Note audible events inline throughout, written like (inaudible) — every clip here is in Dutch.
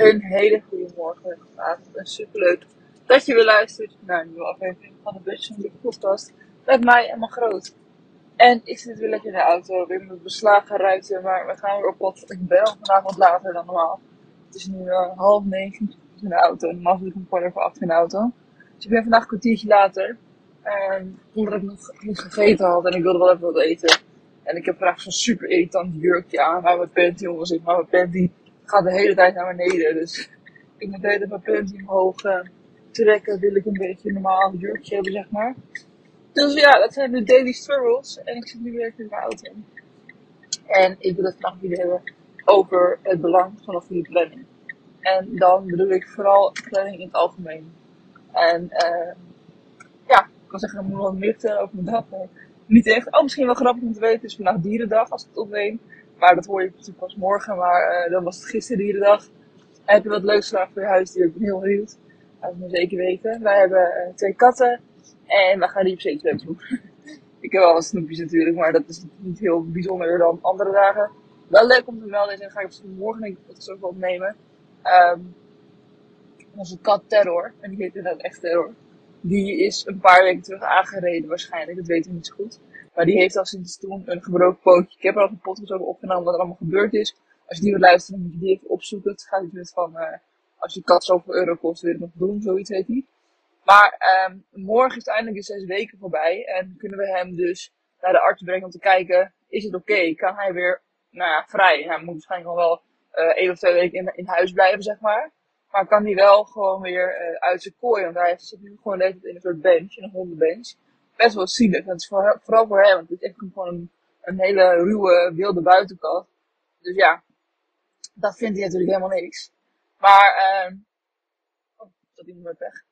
Een hele goede morgen, avond en superleuk dat je weer luistert naar een nieuwe aflevering van de Bus van de podcast met mij en mijn groot. En ik zit weer lekker in de auto, weer met beslagen ruiten, maar we gaan weer op pad. Ik bel vandaag wat later dan normaal. Het is nu uh, half negen in de auto, normaal zit ik een kwart over acht in de auto. Dus ik ben vandaag een kwartiertje later, en omdat ik nog niet gegeten had en ik wilde wel even wat eten. En ik heb vandaag zo'n super irritant jurkje aan, maar mijn panty jongens, maar mijn panty gaat de hele tijd naar beneden. Dus ik moet de hele tijd mijn panty omhoog uh, trekken, wil ik een beetje een normaal jurkje hebben, zeg maar. Dus ja, dat zijn de daily struggles. En ik zit nu weer in de auto. En ik wil het vandaag weer hebben over het belang van goede planning. En dan bedoel ik vooral planning in het algemeen. En uh, ja, ik kan zeggen, ik moet wel meer vertellen over mijn dag. Niet echt. Oh, misschien wel grappig om te weten, het is vandaag dierendag als ik het opneem. Maar dat hoor je natuurlijk pas morgen. Maar uh, dan was het gisteren dierendag. En heb je wat leuks gedaan voor je huisdier? Ik ben heel benieuwd. Dat moet zeker weten. Wij hebben uh, twee katten. En we gaan die op zeker doen. (laughs) ik heb wel wat snoepjes natuurlijk, maar dat is niet heel bijzonder dan andere dagen. Wel leuk om te melden en ga ik morgen denk ik het ook wel opnemen. Um, onze kat Terror, en die heet inderdaad echt Terror. Die is een paar weken terug aangereden waarschijnlijk, dat weten we niet zo goed. Maar die heeft al sinds toen een gebroken pootje. Ik heb er al een podcast over opgenomen wat er allemaal gebeurd is. Als je die wil luisteren, moet je die even opzoeken. Het gaat iets met van, uh, als je kat zoveel euro kost, wil je het nog doen, zoiets heet die. Maar um, morgen is eindelijk de zes weken voorbij. En kunnen we hem dus naar de arts brengen om te kijken, is het oké? Kan hij weer, nou ja, vrij? Hij moet waarschijnlijk nog wel uh, één of twee weken in, huis blijven, zeg maar. Maar kan hij wel gewoon weer uh, uit zijn kooi? Want hij zit nu gewoon de in een soort bench, een hondenbench. Best wel zielig. Het is voor, vooral voor hem, want het is echt gewoon een, een hele ruwe, wilde buitenkant. Dus ja, dat vindt hij natuurlijk helemaal niks. Maar, um, oh, dat iemand met weg.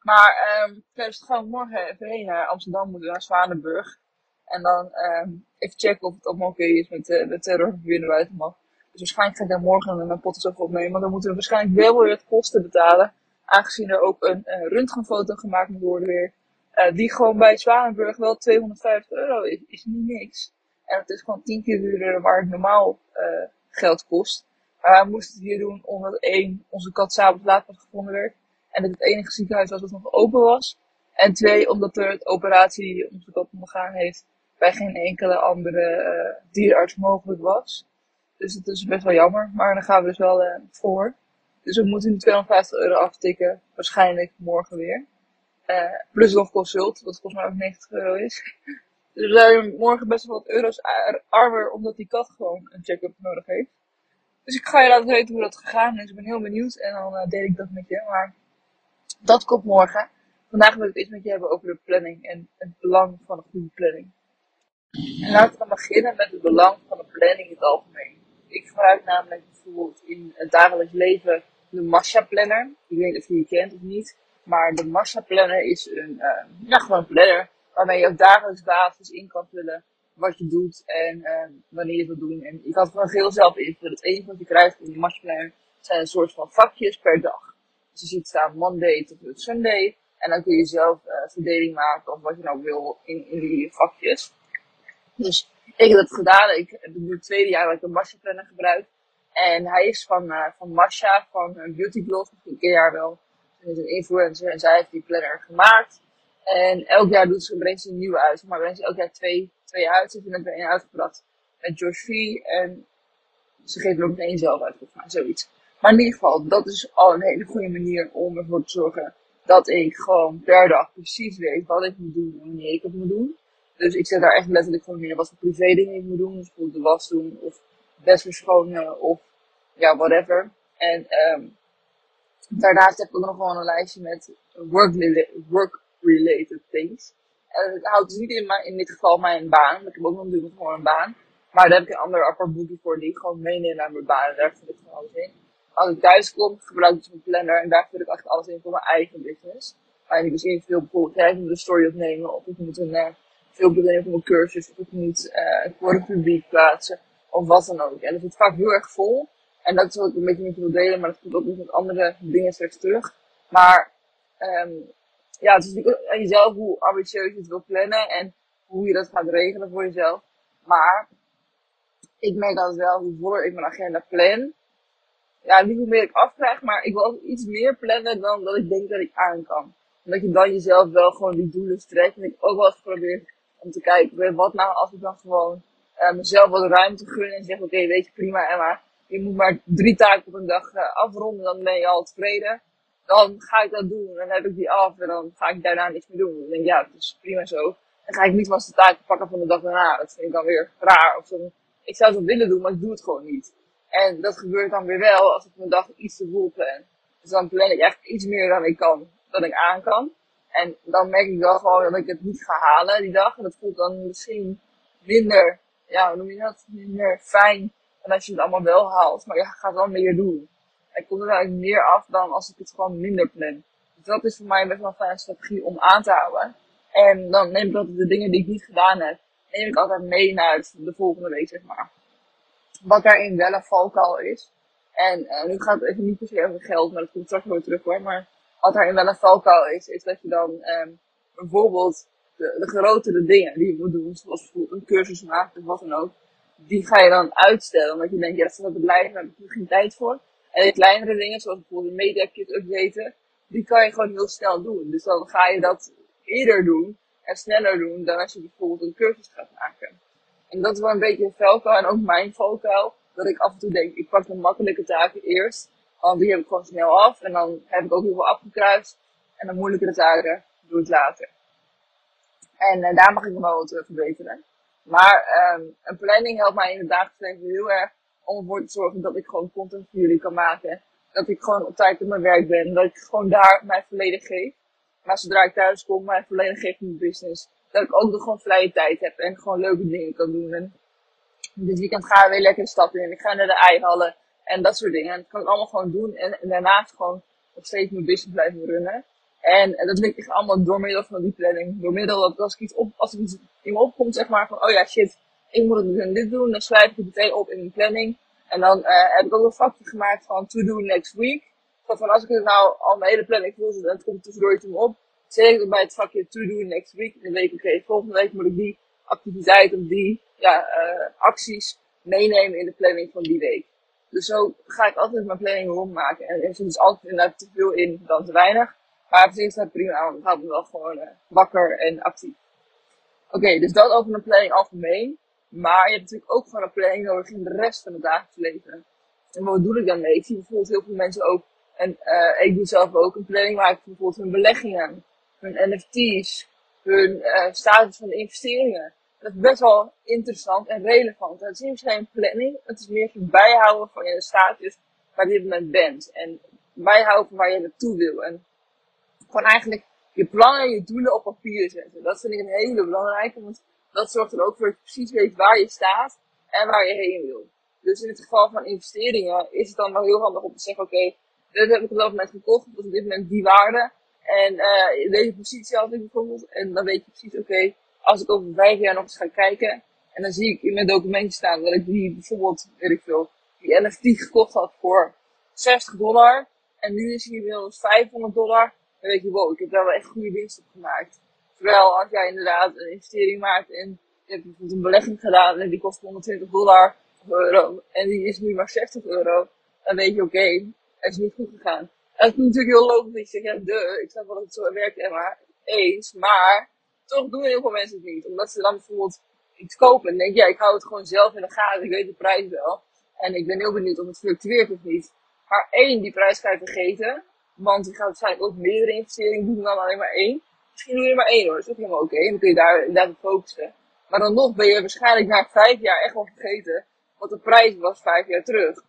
Maar um, dus we morgen even heen naar Amsterdam, moeten naar Zwanenburg. En dan um, even checken of het allemaal oké is met uh, de terror weer naar buiten mag. Dus waarschijnlijk ga ik daar morgen een over opnemen. Maar dan moeten we waarschijnlijk wel weer het kosten betalen. Aangezien er ook een uh, röntgenfoto gemaakt moet worden weer. Uh, die gewoon bij Zwanenburg wel 250 euro is. Is niet niks. En het is gewoon 10 keer duurder waar het normaal uh, geld kost. Maar we moesten het hier doen omdat één, onze kat s'avonds laat was gevonden werd. En dat het enige ziekenhuis was dat nog open was. En twee, omdat er het operatie die onze kat ondergaan heeft bij geen enkele andere uh, dierenarts mogelijk was. Dus dat is best wel jammer. Maar dan gaan we dus wel uh, voor. Dus we moeten nu 250 euro aftikken. Waarschijnlijk morgen weer. Uh, plus nog consult, wat volgens mij ook 90 euro is. Dus we zijn morgen best wel wat euro's armer, omdat die kat gewoon een check-up nodig heeft. Dus ik ga je laten weten hoe dat gegaan is. Ik ben heel benieuwd en dan uh, deel ik dat met je. Maar dat komt morgen. Vandaag wil ik het eens met je hebben over de planning en het belang van een goede planning. En laten we dan beginnen met het belang van een planning in het algemeen. Ik gebruik namelijk bijvoorbeeld in het dagelijks leven de Masha Planner. Ik weet niet of je die kent of niet. Maar de Masha Planner is een, uh, ja, gewoon een planner waarmee je op dagelijks basis in kan vullen wat je doet en uh, wanneer je wilt doen. En je kan het gewoon heel zelf invullen. Het enige wat je krijgt in die Masha Planner zijn een soort van vakjes per dag. Dus je ziet staan Monday tot Sunday. En dan kun je zelf uh, verdeling maken of wat je nou wil in, in die vakjes. Dus ik heb dat gedaan. Ik heb nu het tweede jaar dat ik een Masha planner gebruik. En hij is van, uh, van Masha, van een beautyblog. Ik ken haar wel. Is een influencer en zij heeft die planner gemaakt. En elk jaar doet ze, brengt ze een nieuwe uit. Maar brengt ze elk jaar twee, twee uit. Ze heeft net één uitgebracht met V. En ze geeft er ook één zelf uit, mij, zoiets. Maar in ieder geval, dat is al een hele goede manier om ervoor te zorgen dat ik gewoon per dag precies weet wat ik moet doen en wanneer ik het moet doen. Dus ik zet daar echt letterlijk gewoon neer wat voor privé dingen ik moet doen. Dus bijvoorbeeld de was doen of best verschonen of ja, whatever. En um, daarnaast heb ik ook nog gewoon een lijstje met work-related things. En het houdt dus niet in, mijn, in dit geval mijn baan. Ik heb ook nog natuurlijk gewoon een baan. Maar daar heb ik een ander apart boekje voor die ik gewoon meeneem naar mijn baan. En daar zit ik gewoon alles in als ik thuis kom, gebruik ik dus mijn planner en daar vul ik echt alles in voor mijn eigen business. Waarin ik dus invul bijvoorbeeld, ik moet een story opnemen, of ik moet een uh, filmpje voor mijn cursus, of ik moet uh, voor een publiek plaatsen, of wat dan ook. En dat zit vaak heel erg vol. En dat is wat ik een beetje niet wil delen, maar dat komt ook niet met andere dingen straks terug. Maar, um, ja, het is natuurlijk aan jezelf hoe ambitieus je het wil plannen en hoe je dat gaat regelen voor jezelf. Maar, ik merk altijd wel, hoe voller ik mijn agenda plan, ja, niet hoe meer ik afkrijg, maar ik wil altijd iets meer plannen dan dat ik denk dat ik aan kan. Omdat je dan jezelf wel gewoon die doelen strekt. En ik ook wel eens geprobeerd om te kijken, wat nou als ik dan gewoon uh, mezelf wat ruimte gun en zeg, oké, weet je, prima Emma, je moet maar drie taken op een dag uh, afronden, dan ben je al tevreden. Dan ga ik dat doen, dan heb ik die af en dan ga ik daarna niks meer doen. Dan denk ik, ja, het is prima zo. Dan ga ik niet vast de taken pakken van de dag daarna. Dat vind ik dan weer raar. Of zo. Ik zou het wel willen doen, maar ik doe het gewoon niet. En dat gebeurt dan weer wel als ik mijn dag iets te vol plan. Dus dan plan ik echt iets meer dan ik kan, dan ik aan kan. En dan merk ik wel gewoon dat ik het niet ga halen die dag. En dat voelt dan misschien minder, ja, hoe noem je dat? Minder fijn dan als je het allemaal wel haalt. Maar je gaat wel meer doen. En ik kom er eigenlijk meer af dan als ik het gewoon minder plan. Dus dat is voor mij best wel een fijne strategie om aan te houden. En dan neem ik altijd de dingen die ik niet gedaan heb, neem ik altijd mee naar de volgende week, zeg maar. Wat daarin wel een valkuil is. En uh, nu gaat het even niet per se over geld, maar dat komt straks terug hoor. Maar wat daarin wel een valkuil is, is dat je dan um, bijvoorbeeld de, grotere dingen die je moet doen, zoals een cursus maken of wat dan ook, die ga je dan uitstellen. Omdat je denkt, ja, dat staat op het lijst, daar heb ik geen tijd voor. En de kleinere dingen, zoals bijvoorbeeld een media kit updaten, die kan je gewoon heel snel doen. Dus dan ga je dat eerder doen en sneller doen dan als je bijvoorbeeld een cursus gaat maken. En dat is wel een beetje een valkuil en ook mijn valkuil. Dat ik af en toe denk, ik pak de makkelijke taken eerst. Want die heb ik gewoon snel af. En dan heb ik ook heel veel afgekruist. En de moeilijkere taken doe ik later. En uh, daar mag ik nog wel wat verbeteren. Maar um, een planning helpt mij in het dagelijks leven heel erg om ervoor te zorgen dat ik gewoon content voor jullie kan maken. Dat ik gewoon op tijd op mijn werk ben. Dat ik gewoon daar mij volledig geef. Maar zodra ik thuis kom, mij volledig geef mijn business. Dat ik ook nog gewoon vrije tijd heb en gewoon leuke dingen kan doen. En dit weekend ga ik weer lekker stad in. Ik ga naar de eihallen en dat soort dingen. En dat kan ik allemaal gewoon doen. En, en daarnaast gewoon nog steeds mijn business blijven runnen. En, dat lukt echt allemaal door middel van die planning. Door middel dat als ik iets op, als ik iets in me opkomt, zeg maar van, oh ja, shit, ik moet het en dit doen. Dan schrijf ik het meteen op in mijn planning. En dan uh, heb ik ook een vakje gemaakt van to do next week. Van als ik het nou al mijn hele planning voel, en het komt tussendoor in me op. Zet ik bij het vakje to do next week. En dan weet ik, oké, volgende week moet ik die activiteit of die ja, uh, acties meenemen in de planning van die week. Dus zo ga ik altijd mijn planning rondmaken. En er zit dus altijd inderdaad te veel in dan te weinig. Maar is dat prima, want gaat me wel gewoon uh, wakker en actief. Oké, dus dat over een planning algemeen. Maar je hebt natuurlijk ook gewoon een planning nodig in de rest van het dagelijks leven. En wat bedoel ik daarmee? Ik zie bijvoorbeeld heel veel mensen ook, en uh, ik doe zelf ook een planning maken bijvoorbeeld hun beleggingen, hun NFT's, hun uh, status van de investeringen. Dat is best wel interessant en relevant. Het is niet geen planning, het is meer het bijhouden van je status waar je op dit moment bent. En bijhouden van waar je naartoe wil. En gewoon eigenlijk je plannen en je doelen op papier zetten. Dat vind ik een hele belangrijke, want dat zorgt er ook voor dat je precies weet waar je staat en waar je heen wil. Dus in het geval van investeringen is het dan wel heel handig om te zeggen, oké, okay, dit heb ik op dat moment gekocht, dat is op dit moment die waarde. En uh, deze positie had ik bijvoorbeeld. En dan weet je precies, oké, als ik over vijf jaar nog eens ga kijken, en dan zie ik in mijn documentje staan dat ik die bijvoorbeeld, weet ik veel, die NFT gekocht had voor 60 dollar. En nu is hij inmiddels 500 dollar. Weet je, wow, ik heb daar wel echt goede winst op gemaakt. Terwijl als jij inderdaad een investering maakt en je hebt bijvoorbeeld een belegging gedaan en die kost 120 dollar euro en die is nu maar 60 euro, dan weet je oké, het is niet goed gegaan. En het is natuurlijk heel logisch je zegt, ja, de, ik snap wel dat het zo werkt, Emma, eens, maar toch doen heel veel mensen het niet. Omdat ze dan bijvoorbeeld iets kopen en denken, ja, ik hou het gewoon zelf in de gaten, ik weet de prijs wel. En ik ben heel benieuwd of het fluctueert of niet. Maar één, die prijs ga je vergeten. Want je gaat waarschijnlijk ook meerdere investeringen doen dan alleen maar één. Misschien doe je er maar één hoor, dat is ook helemaal oké. Dan kun je daar op focussen. Maar dan nog ben je waarschijnlijk na vijf jaar echt wel vergeten wat de prijs was vijf jaar terug.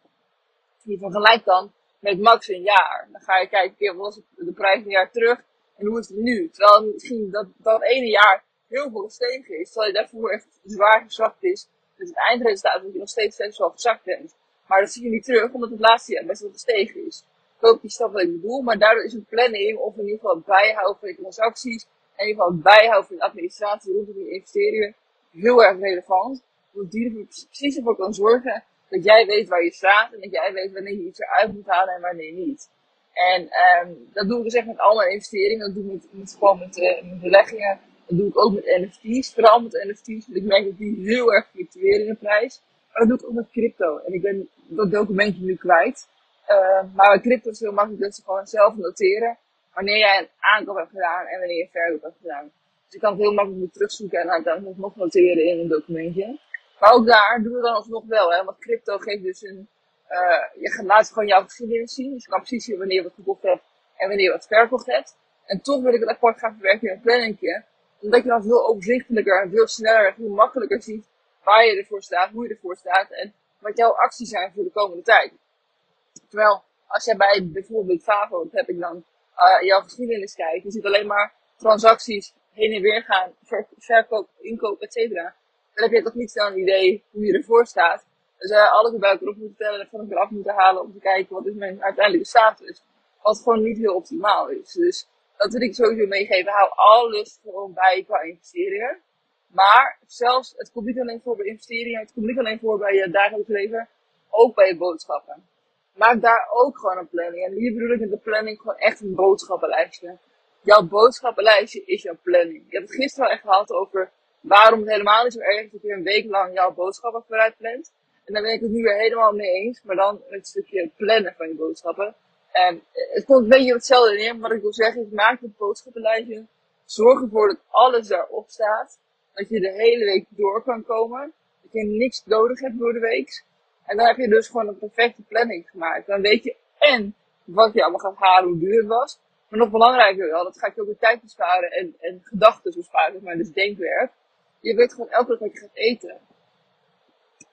Je vergelijkt dan met max een jaar. Dan ga je kijken, wat was de prijs een jaar terug en hoe is het nu? Terwijl misschien dat, dat ene jaar heel veel gestegen is, terwijl je daarvoor echt zwaar gezakt is. Dus het eindresultaat dat je nog steeds best wel gezakt bent. Maar dat zie je niet terug, omdat het laatste jaar best wel gestegen is. Hoop je snapt wat ik bedoel, maar daardoor is een planning, of in ieder geval het bijhouden van je transacties, en in ieder geval het bijhouden van je administratie rondom je investeringen, heel erg relevant. Want die er precies ervoor kan zorgen dat jij weet waar je staat en dat jij weet wanneer je iets eruit moet halen en wanneer niet. En um, dat doe ik dus echt met alle investeringen. Dat doe ik met, met gewoon met, uh, met beleggingen. Dat doe ik ook met NFT's. Vooral met NFT's. Want ik merk dat die heel erg fluctueren in de prijs. Maar dat doe ik ook met crypto. En ik ben dat documentje nu kwijt. Uh, maar bij crypto is heel makkelijk dat ze gewoon zelf noteren wanneer jij een aankoop hebt gedaan en wanneer je een verkoop hebt gedaan. Dus je kan het heel makkelijk weer terugzoeken en uiteindelijk nog noteren in een documentje. Maar ook daar doen we dan alsnog wel, hè, want crypto geeft dus een, uh, je laat gewoon jouw geschiedenis zien. Dus je kan precies zien wanneer je wat gekocht hebt en wanneer je wat verkocht hebt. En toch wil ik het apart gaan verwerken in een planningje. Omdat je dan veel overzichtelijker en veel sneller en veel makkelijker ziet waar je ervoor staat, hoe je ervoor staat en wat jouw acties zijn voor de komende tijd. Terwijl, als jij bij bijvoorbeeld Favo, heb ik dan, uh, jouw geschiedenis kijkt, je ziet alleen maar transacties heen en weer gaan, verkoop, inkoop, et cetera. Dan heb je toch niet snel een idee hoe je ervoor staat. Dus uh, alles erbij erop moeten tellen en van ik eraf moeten halen om te kijken wat is mijn uiteindelijke status. Wat gewoon niet heel optimaal is. Dus dat wil ik sowieso meegeven. Hou alles gewoon bij qua investeringen. Maar zelfs, het komt niet alleen voor bij investeringen, het komt niet alleen voor bij je dagelijks leven, ook bij je boodschappen. Maak daar ook gewoon een planning. En hier bedoel ik met de planning gewoon echt een boodschappenlijstje. Jouw boodschappenlijstje is jouw planning. Je hebt het gisteren al echt gehad over waarom het helemaal niet zo erg is dat je een week lang jouw boodschappen vooruit plant. En daar ben ik het nu weer helemaal mee eens, maar dan het stukje plannen van je boodschappen. En het komt een beetje hetzelfde neer, maar wat ik wil zeggen is maak het boodschappenlijstje. Zorg ervoor dat alles daarop staat. Dat je de hele week door kan komen. Dat je niks nodig hebt door de week. En dan heb je dus gewoon een perfecte planning gemaakt. Dan weet je en wat je allemaal gaat halen, hoe duur het was. Maar nog belangrijker wel, dat gaat je ook de tijd besparen en, en gedachten besparen, maar dus denkwerk. Je weet gewoon elke dag wat je gaat eten.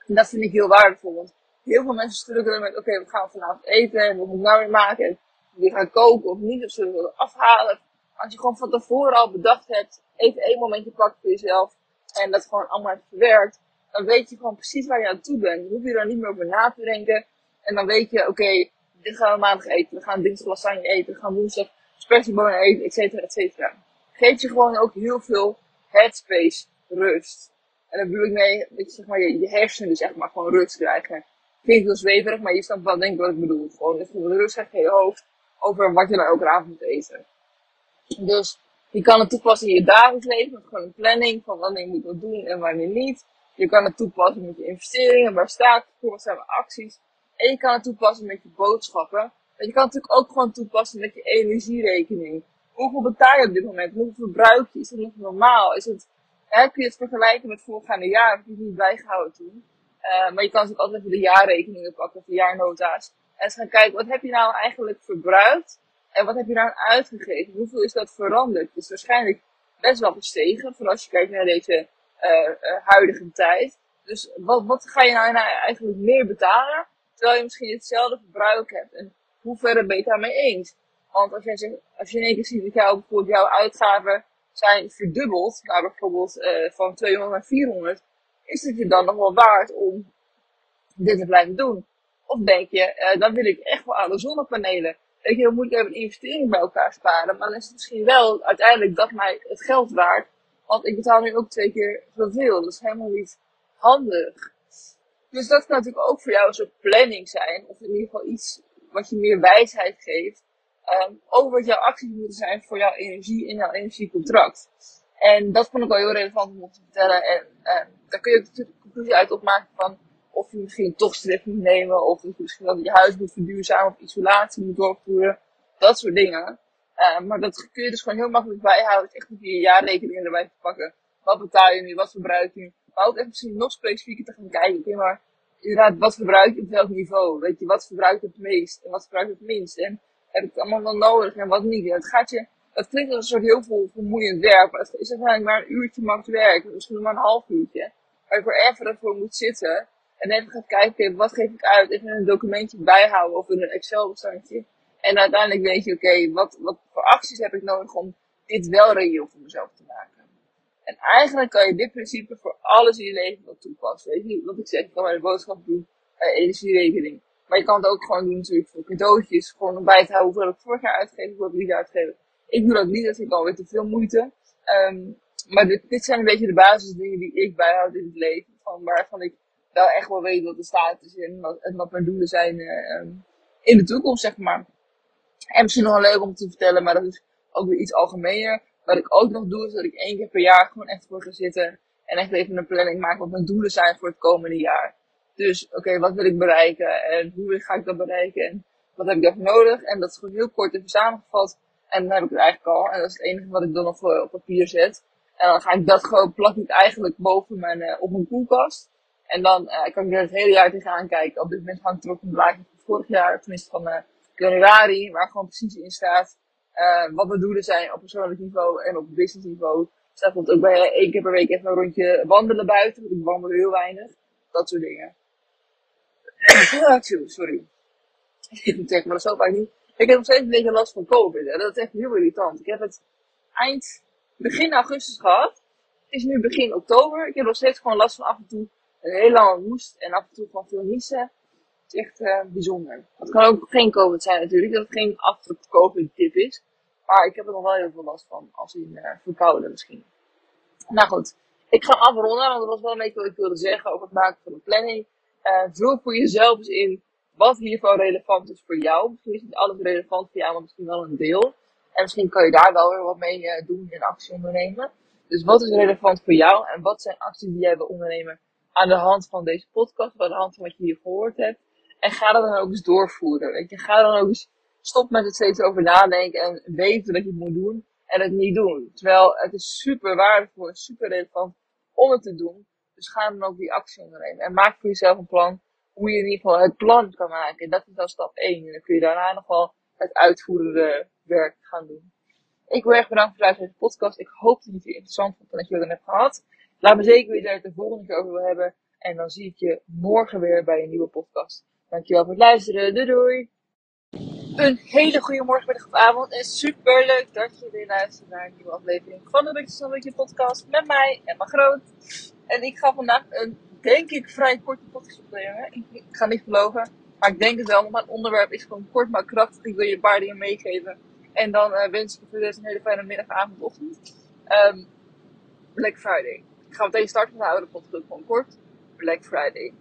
En dat vind ik heel waardevol, want heel veel mensen struggelen met, oké, we gaan vanavond eten en we moeten nou weer maken. En we gaan koken of niet, of zullen we afhalen. Als je gewoon van tevoren al bedacht hebt, even één momentje pakken voor jezelf en dat gewoon allemaal verwerkt, dan weet je gewoon precies waar je aan toe bent. Dan hoef je er niet meer over na te denken. En dan weet je, oké, dit gaan we maandag eten, we gaan dinsdag lasagne eten, we gaan woensdag spersiebonen eten, et cetera, et cetera. Geeft je gewoon ook heel veel headspace, rust. En dan bedoel ik mee, dat je, zeg maar, je, je hersenen dus echt maar gewoon rust krijgen. Klinkt wel zweverig, maar je snapt wel denk ik wat ik bedoel. Gewoon even rust krijgen in je hoofd over wat je dan elke avond moet eten. Dus je kan het toepassen in je dagelijks leven met gewoon een planning van wanneer je moet wat doen en wanneer niet. Je kan het toepassen met je investeringen, waar staat voor, wat zijn mijn acties. En je kan het toepassen met je boodschappen. En je kan het natuurlijk ook gewoon toepassen met je energierekening. Hoeveel betaal je op dit moment? Hoeveel verbruik je? Is het nog normaal? Is het, hè, kun je het vergelijken met voorgaande jaren? Heb je het niet bijgehouden toen? Uh, maar je kan natuurlijk altijd even de jaarrekeningen pakken, of de jaarnota's. En eens gaan kijken, wat heb je nou eigenlijk verbruikt? En wat heb je daar uitgegeven? Hoeveel is dat veranderd? Het is waarschijnlijk best wel gestegen, voor als je kijkt naar deze huidige tijd. Dus wat, wat ga je nou, nou eigenlijk meer betalen, terwijl je misschien hetzelfde verbruik hebt? En hoe ver ben je daarmee eens? Want als, zegt, als je in één keer ziet dat jouw, bijvoorbeeld jouw uitgaven zijn verdubbeld, nou bijvoorbeeld uh, van 200 naar 400, is het je dan nog wel waard om dit te blijven doen? Of denk je, dan wil ik echt wel de zonnepanelen. Weet je, dan moet ik even een investering bij elkaar sparen. Maar dan is het misschien wel uiteindelijk dat mij het geld waard. Want ik betaal nu ook twee keer zoveel. Dat is helemaal niet handig. Dus dat kan natuurlijk ook voor jou een soort planning zijn. Of in ieder geval iets wat je meer wijsheid geeft. Um, over wat jouw acties moeten zijn voor jouw energie in jouw energiecontract. En dat vond ik wel heel relevant om te vertellen. En uh, daar kun je natuurlijk een conclusie uit opmaken van of je misschien toch strip moet nemen, of je misschien wel je huis moet verduurzamen of isolatie moet doorvoeren. Dat soort dingen. Uh, maar dat kun je dus gewoon heel makkelijk bijhouden. Echt met je jaarrekeningen erbij te pakken. Wat betaal je nu? Wat verbruik je? Maar ook echt misschien nog specifieker te gaan kijken. Oké, maar inderdaad, wat verbruik je op welk niveau? Weet je, wat verbruik je het meest? En wat verbruik je het minst? En heb ik het allemaal wel nodig en wat niet? En het gaat je, het klinkt als een soort heel veel vermoeiend werk. Maar het is uiteindelijk maar een uurtje max werk. Misschien maar een half uurtje. Waar je voor even ervoor moet zitten. En even gaat kijken, wat geef ik uit? Even een documentje bijhouden of in een Excel-bestandje. En uiteindelijk weet je, oké, okay, wat, wat voor acties heb ik nodig om dit wel reëel voor mezelf te maken. En eigenlijk kan je dit principe voor alles in je leven wel toepassen. Weet je, wat ik zeg, ik kan mijn boodschap doen, uh, energierekening. Maar je kan het ook gewoon doen natuurlijk voor cadeautjes. Gewoon bij te houden hoeveel ik vorig jaar uitgegeven, hoeveel ik niet uitgegeven. Ik doe dat niet, dat vind ik alweer te veel moeite. Um, maar dit, dit zijn een beetje de basisdingen die ik bijhoud in het leven. Van waarvan ik wel echt wel weet wat de status is en wat, wat mijn doelen zijn uh, in de toekomst, zeg maar. En misschien nog wel leuk om te vertellen, maar dat is ook weer iets algemener. Wat ik ook nog doe, is dat ik één keer per jaar gewoon echt voor ga zitten. En echt even een planning maak wat mijn doelen zijn voor het komende jaar. Dus, oké, wat wil ik bereiken? En hoe ga ik dat bereiken? En wat heb ik daarvoor nodig? En dat is gewoon heel kort even samengevat. En dan heb ik het eigenlijk al. En dat is het enige wat ik dan nog op papier zet. En dan ga ik dat gewoon, plak ik eigenlijk boven mijn, uh, op mijn koelkast. En dan uh, kan ik er het hele jaar tegenaan kijken. Op dit moment hangt er ook een blaadje van vorig jaar, tenminste van uh, januari, waar gewoon precies in staat wat mijn doelen zijn op persoonlijk niveau en op business niveau. Dus komt ook bij één keer per week even een rondje wandelen buiten, want ik wandel heel weinig. Dat soort dingen. (coughs) Sorry. (laughs) Ik zeg maar dat zo vaak niet. Ik heb nog steeds een beetje last van COVID. En dat is echt heel irritant. Ik heb het eind, begin augustus gehad. Het is nu begin oktober. Ik heb nog steeds gewoon last van af en toe een heel lange hoest. En af en toe gewoon veel niezen. Echt uh, bijzonder. Het kan ook geen COVID zijn natuurlijk. Dat het geen after COVID tip is. Maar ik heb er nog wel heel veel last van. Als in uh, verkouden misschien. Nou goed. Ik ga afronden. Want dat was wel een beetje wat ik wilde zeggen over het maken van een planning. Uh, voor jezelf eens in wat hiervan relevant is voor jou. Misschien is niet alles relevant voor jou, maar misschien wel een deel. En misschien kan je daar wel weer wat mee doen en actie ondernemen. Dus wat is relevant voor jou en wat zijn acties die jij wil ondernemen aan de hand van deze podcast, aan de hand van wat je hier gehoord hebt. En ga dat dan ook eens doorvoeren. Weet je, ga dan ook eens stop met het steeds over nadenken en weten dat je het moet doen en het niet doen. Terwijl het is super waardevol en super relevant om het te doen. Dus ga dan ook die actie ondernemen. En maak voor jezelf een plan hoe je in ieder geval het plan kan maken. Dat is dan stap 1. En dan kun je daarna nog wel het uitvoerende werk gaan doen. Ik wil erg bedanken voor het luisteren naar deze podcast. Ik hoop dat je het interessant vond en dat je het hebt gehad. Laat me zeker weten dat je het de volgende keer over wil hebben. En dan zie ik je morgen weer bij een nieuwe podcast. Dankjewel voor het luisteren. Doei doei! Een hele goede morgen, middag of avond. En super leuk dat je weer luistert naar een nieuwe aflevering van de Beetje podcast. Met mij, Emma Groot. En ik ga vandaag een denk ik vrij korte podcast opnemen. Ik, ga niet geloven. Maar ik denk het wel, want mijn onderwerp is gewoon kort maar krachtig. Ik wil je een paar dingen meegeven. En dan uh, wens ik je voor deze een hele fijne middag, avond, ochtend. Um, Black Friday. Ik ga meteen starten met de oude podcast, gewoon kort. Black Friday.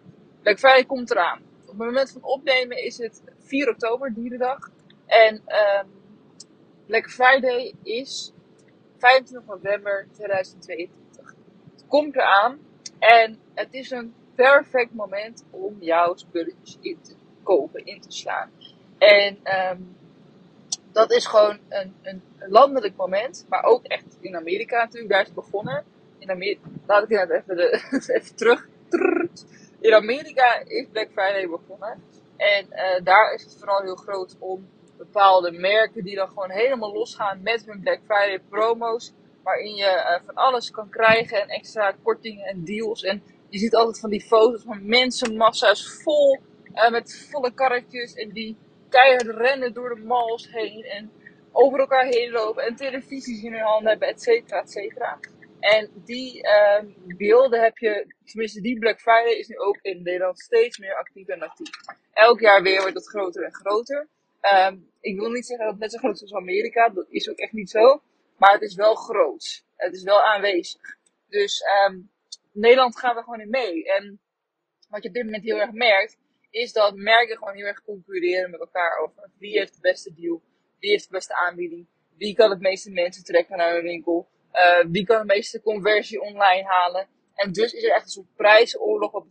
Black Friday komt eraan. Op het moment van opnemen is het 4 oktober, dierendag. En um, Black Friday is 25 november 2022. Het komt eraan. En het is een perfect moment om jouw spulletjes in te kopen, in te slaan. En um, dat is gewoon een, een, landelijk moment, maar ook echt in Amerika natuurlijk, daar is het begonnen. In Amerika, laat ik even, de, (laughs) even terug. In Amerika is Black Friday begonnen. En uh, daar is het vooral heel groot om bepaalde merken die dan gewoon helemaal losgaan met hun Black Friday promo's. Waarin je uh, van alles kan krijgen en extra kortingen en deals. En je ziet altijd van die foto's van mensenmassa's vol, uh, met volle karretjes. En die keihard rennen door de malls heen. En over elkaar heen lopen. En televisies in hun handen hebben, et cetera, et cetera. En die uh, beelden heb je, tenminste die Black Friday is nu ook in Nederland steeds meer actief en actief. Elk jaar weer wordt het groter en groter. Um, ik wil niet zeggen dat het net zo groot is als Amerika, dat is ook echt niet zo. Maar het is wel groot. Het is wel aanwezig. Dus um, Nederland gaat er gewoon in mee. En wat je op dit moment heel erg merkt, is dat merken gewoon heel erg concurreren met elkaar over wie heeft de beste deal, wie heeft de beste aanbieding, wie kan het meeste mensen trekken naar hun winkel, uh, wie kan de meeste conversie online halen. En dus is er echt een soort prijzenoorlog wat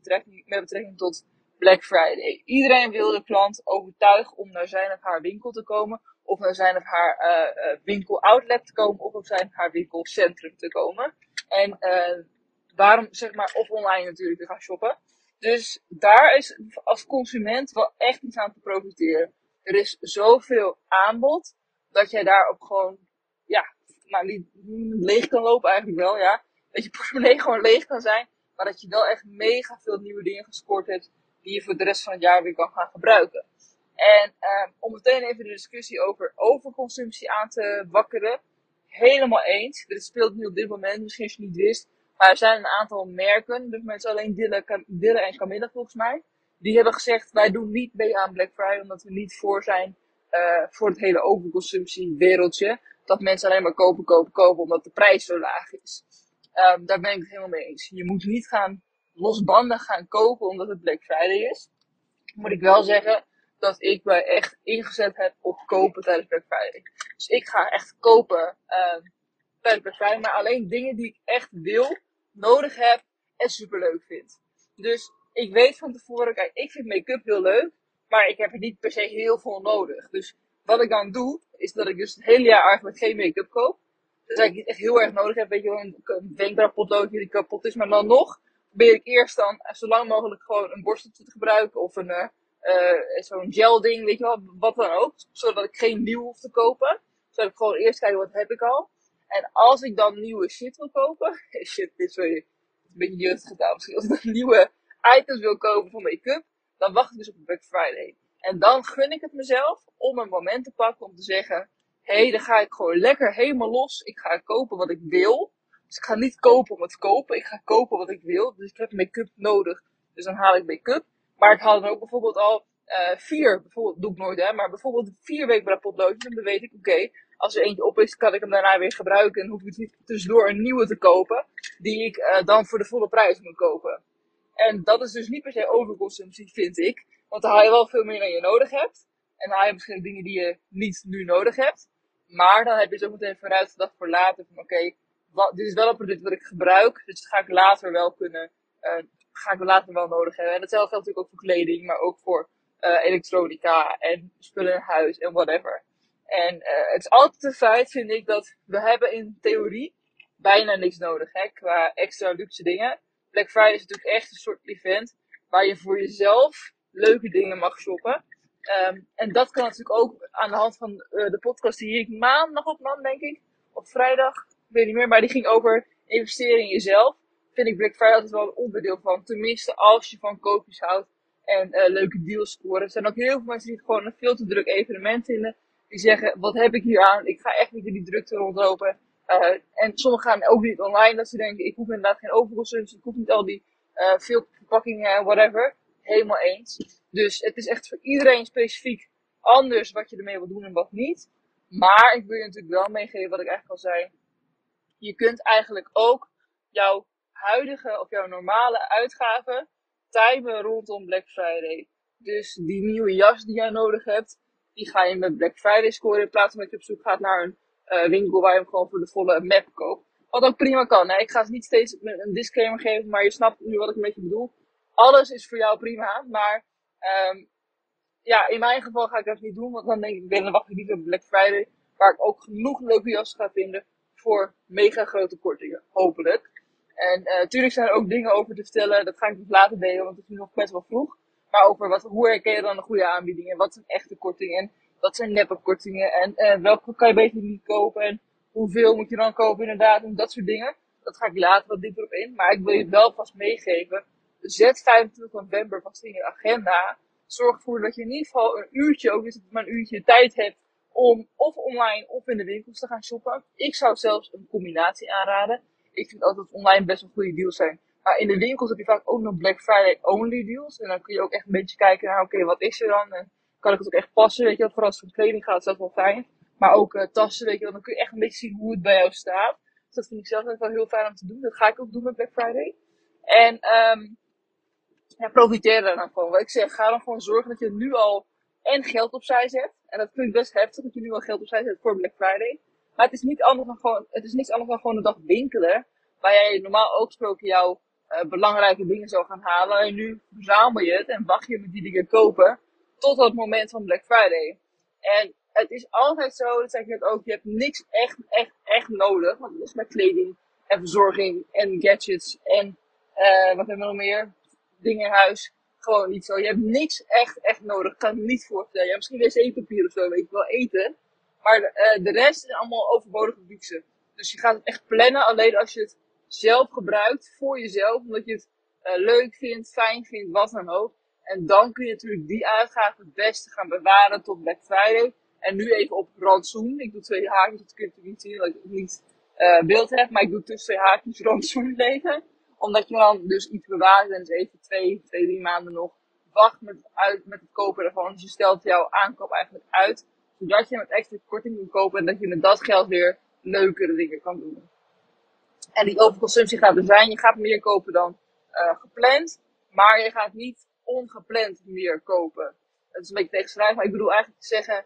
met betrekking tot Black Friday. Iedereen wil de klant overtuigen om naar zijn of haar winkel te komen, of naar zijn of haar uh, uh, winkel outlet te komen, of op zijn of haar winkelcentrum te komen. En uh, waarom zeg maar, of online natuurlijk te gaan shoppen. Dus daar is als consument wel echt iets aan te profiteren. Er is zoveel aanbod dat jij daarop gewoon, ja, nou niet leeg kan lopen eigenlijk wel, ja. Dat je portemonnee (laughs) gewoon leeg kan zijn, maar dat je wel echt mega veel nieuwe dingen gescoord hebt die je voor de rest van het jaar weer kan gaan gebruiken. En uh, om meteen even de discussie over overconsumptie aan te wakkeren. Helemaal eens. Dit speelt nu op dit moment, misschien als je niet wist. Maar er zijn een aantal merken, dus mensen alleen Dille, en Camilla volgens mij. Die hebben gezegd, wij doen niet mee aan Black Friday, omdat we niet voor zijn uh, voor het hele overconsumptie wereldje. Dat mensen alleen maar kopen, kopen, kopen, omdat de prijs zo laag is. Um, daar ben ik het helemaal mee eens. Je moet niet gaan losbandig gaan kopen omdat het Black Friday is. Moet ik wel zeggen dat ik mij echt ingezet heb op kopen tijdens Black Friday. Dus ik ga echt kopen uh, tijdens Black Friday, maar alleen dingen die ik echt wil nodig heb en super leuk vind. Dus ik weet van tevoren, kijk, ik vind make-up heel leuk. Maar ik heb er niet per se heel veel nodig. Dus wat ik dan doe, is dat ik dus het hele jaar eigenlijk geen make-up koop. Dus ik niet echt heel erg nodig heb. Weet je wel, een, wenkbrauwpotloodje die kapot is. Maar dan nog probeer ik eerst dan zo lang mogelijk gewoon een borsteltje te gebruiken. Of een, uh, zo'n gel ding, weet je wel, wat dan ook. Zodat ik geen nieuw hoef te kopen. Zodat ik gewoon eerst kijken wat heb ik al. En als ik dan nieuwe shit wil kopen. (laughs) Shit, dit is een beetje jeugdig gedaan misschien. Als ik dan (laughs) nieuwe items wil kopen voor make-up. Dan wacht ik dus op Black Friday. En dan gun ik het mezelf om een moment te pakken om te zeggen. Hé, hey, dan ga ik gewoon lekker helemaal los. Ik ga kopen wat ik wil. Dus ik ga niet kopen om het kopen. Ik ga kopen wat ik wil. Dus ik heb make-up nodig. Dus dan haal ik make-up. Maar ik haal dan ook bijvoorbeeld al uh, vier, bijvoorbeeld, doe ik nooit hè, maar bijvoorbeeld vier weken potloodjes. Dan weet ik, oké, als er eentje op is, kan ik hem daarna weer gebruiken. En hoef ik niet tussendoor een nieuwe te kopen, die ik uh, dan voor de volle prijs moet kopen. En dat is dus niet per se overconsumptie, vind ik. Want dan haal je wel veel meer dan je nodig hebt. En dan haal je misschien dingen die je niet nu nodig hebt. Maar dan heb je zo meteen vooruitgedacht voor later. Van oké, dit is wel een product wat ik gebruik. Dus dat ga ik later wel kunnen, uh, ga ik later wel nodig hebben. En datzelfde geldt natuurlijk ook voor kleding, maar ook voor uh, elektronica en spullen in huis en whatever. En uh, het is altijd een feit, vind ik, dat we hebben in theorie bijna niks nodig hè, qua extra luxe dingen. Black Friday is natuurlijk echt een soort event waar je voor jezelf leuke dingen mag shoppen. Um, en dat kan natuurlijk ook aan de hand van uh, de podcast die ik maandag opnam, denk ik. Of vrijdag, ik weet niet meer. Maar die ging over investeren in jezelf. Vind ik Black Friday altijd wel een onderdeel van. Tenminste, als je van koopjes houdt en uh, leuke deals scoren. Er zijn ook heel veel mensen die gewoon een veel te druk evenement vinden. Die zeggen, wat heb ik hier aan? Ik ga echt niet in die drukte rondlopen. Uh, en sommigen gaan ook niet online. Dat ze denken, ik hoef inderdaad geen overconsumptie. Ik hoef niet al die veel verpakkingen, whatever. Helemaal eens. Dus het is echt voor iedereen specifiek anders wat je ermee wil doen en wat niet. Maar ik wil je natuurlijk wel meegeven wat ik eigenlijk al zei. Je kunt eigenlijk ook jouw huidige of jouw normale uitgaven timen rondom Black Friday. Dus die nieuwe jas die jij nodig hebt, die ga je met Black Friday scoren in plaats van dat je op zoek gaat naar een uh, winkel waar je hem gewoon voor de volle map koopt. Wat ook prima kan. Ik ga het niet steeds een disclaimer geven, maar je snapt nu wat ik een beetje bedoel. Alles is voor jou prima, maar um, ja, in mijn geval ga ik dat niet doen, want dan denk ik, dan wacht ik liever op Black Friday, waar ik ook genoeg leuke jassen ga vinden voor mega grote kortingen, hopelijk. En uh, tuurlijk zijn er ook dingen over te vertellen, dat ga ik dus later delen, want het is nu nog best wel vroeg. Maar over wat, hoe herken je dan een goede aanbieding en wat zijn echte kortingen en wat zijn neppe kortingen en uh, welke kan je beter niet kopen en hoeveel moet je dan kopen inderdaad en dat soort dingen. Dat ga ik later wat dieper op in, maar ik wil je wel vast meegeven. Zet 25 november vast in je agenda. Zorg ervoor dat je in ieder geval een uurtje, ook eens maar een uurtje tijd hebt om of online of in de winkels te gaan shoppen. Ik zou zelfs een combinatie aanraden. Ik vind altijd online best wel goede deals zijn. Maar in de winkels heb je vaak ook nog Black Friday only deals. En dan kun je ook echt een beetje kijken naar, oké, wat is er dan? En kan ik het ook echt passen? Weet je, vooral als het om kleding gaat, is dat wel fijn. Maar ook uh, tassen, weet je wel, dan kun je echt een beetje zien hoe het bij jou staat. Dus dat vind ik zelf wel heel fijn om te doen. Dat ga ik ook doen met Black Friday. En um, ja, profiteer daar dan gewoon. Wat ik zeg, ga dan gewoon zorgen dat je nu al en geld opzij zet. En dat ik best heftig, dat je nu al geld opzij zet voor Black Friday. Maar het is, niet anders dan gewoon, het is niks anders dan gewoon een dag winkelen. Waar jij normaal ook gesproken jouw uh, belangrijke dingen zou gaan halen. En nu verzamel je het en wacht je met die dingen kopen. Tot het moment van Black Friday. En het is altijd zo, dat zeg ik net ook, je hebt niks echt, echt, echt nodig. Want het is met kleding en verzorging en gadgets en uh, wat hebben we nog meer? Dingen in huis. Gewoon niet zo. Je hebt niks echt, echt nodig. Ik kan het niet voorstellen. Hebt misschien wc-papier of zo, weet je wel, eten. Maar uh, de rest is allemaal overbodige luxe. Dus je gaat het echt plannen alleen als je het zelf gebruikt voor jezelf. Omdat je het uh, leuk vindt, fijn vindt, wat dan ook. En dan kun je natuurlijk die uitgaven het beste gaan bewaren tot Black Friday. En nu even op rantsoen. Ik doe twee haakjes, dat kun je niet zien, dat ik niet uh, beeld heb. Maar ik doe tussen twee haakjes rantsoen (laughs) leven. Omdat je dan dus iets bewaart en even twee, twee, drie maanden nog wacht met, uit, met het kopen ervan. Dus je stelt jouw aankoop eigenlijk uit. Zodat je met extra korting kunt kopen en dat je met dat geld weer leukere dingen kan doen. En die overconsumptie gaat er zijn. Je gaat meer kopen dan uh, gepland. Maar je gaat niet ongepland meer kopen. Dat is een beetje tegenstrijdig, maar ik bedoel eigenlijk te zeggen,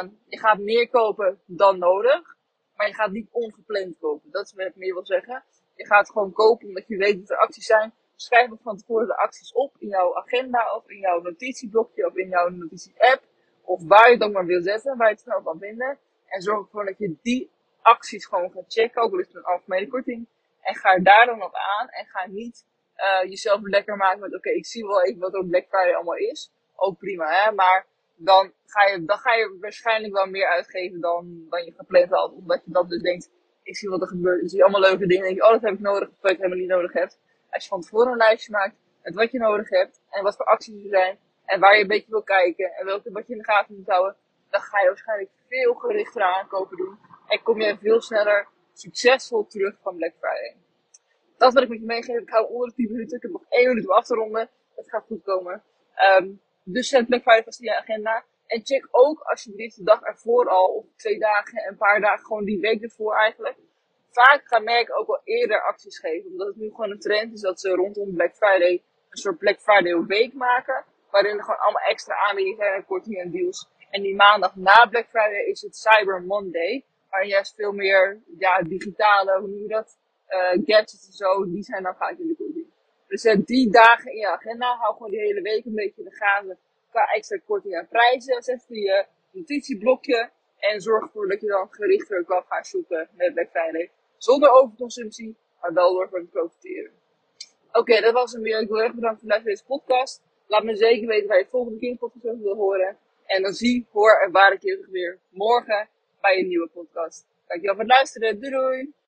um, je gaat meer kopen dan nodig, maar je gaat niet ongepland kopen. Dat is wat ik meer wil zeggen. Je gaat gewoon kopen omdat je weet dat er acties zijn, Schrijf ook van tevoren de acties op in jouw agenda of in jouw notitieblokje of in jouw notitie-app. Of waar je het ook maar wil zetten, waar je het snel kan vinden. En zorg ervoor dat je die acties gewoon gaat checken, ook al is het een algemene korting. En ga daar dan op aan en ga niet uh, jezelf lekker maken met, oké, ik zie wel even wat er Black Friday allemaal is. Ook prima, hè. Maar dan ga je, dan ga je waarschijnlijk wel meer uitgeven dan, dan je gepland had. Omdat je dan dus denkt, ik zie wat er gebeurt. Ik zie allemaal leuke dingen. denk je, oh, dat heb ik nodig. Je het helemaal niet nodig hebt. Als je van tevoren een lijstje maakt met wat je nodig hebt. En wat voor acties er zijn. En waar je een beetje wil kijken. En welke, wat je in de gaten moet houden. Dan ga je waarschijnlijk veel gerichter aankopen doen. En kom je veel sneller succesvol terug van Black Friday. Dat wil ik met je meegeven. Ik hou onder de 10 minuten. Ik heb nog 1 minuut om af te ronden. Het gaat goed komen. Um, dus zet Black Friday vast in je agenda. En check ook alsjeblieft de dag ervoor al, of twee dagen, een paar dagen, gewoon die week ervoor eigenlijk. Vaak gaan merken ook wel eerder acties geven. Omdat het nu gewoon een trend is dat ze rondom Black Friday een soort Black Friday week maken. Waarin er gewoon allemaal extra aanbiedingen zijn en kortingen en deals. En die maandag na Black Friday is het Cyber Monday. Waar juist veel meer ja, digitale, hoe noem je dat? Uh, gadgets en zo, die zijn dan vaak in de korting. Dus zet die dagen in je agenda. Hou gewoon die hele week een beetje in de gaten qua extra korting en prijzen. Zet in je notitieblokje. En zorg ervoor dat je dan gerichter kan gaan zoeken met Black Friday. Zonder overconsumptie, maar wel door te profiteren. Oké, dat was hem weer. Ik wil erg bedanken voor deze podcast. Laat me zeker weten waar je volgende keer podcast wil horen. En dan zie, hoor en waar ik je weer morgen bij een nieuwe podcast. Dankjewel voor het luisteren. Doei doei!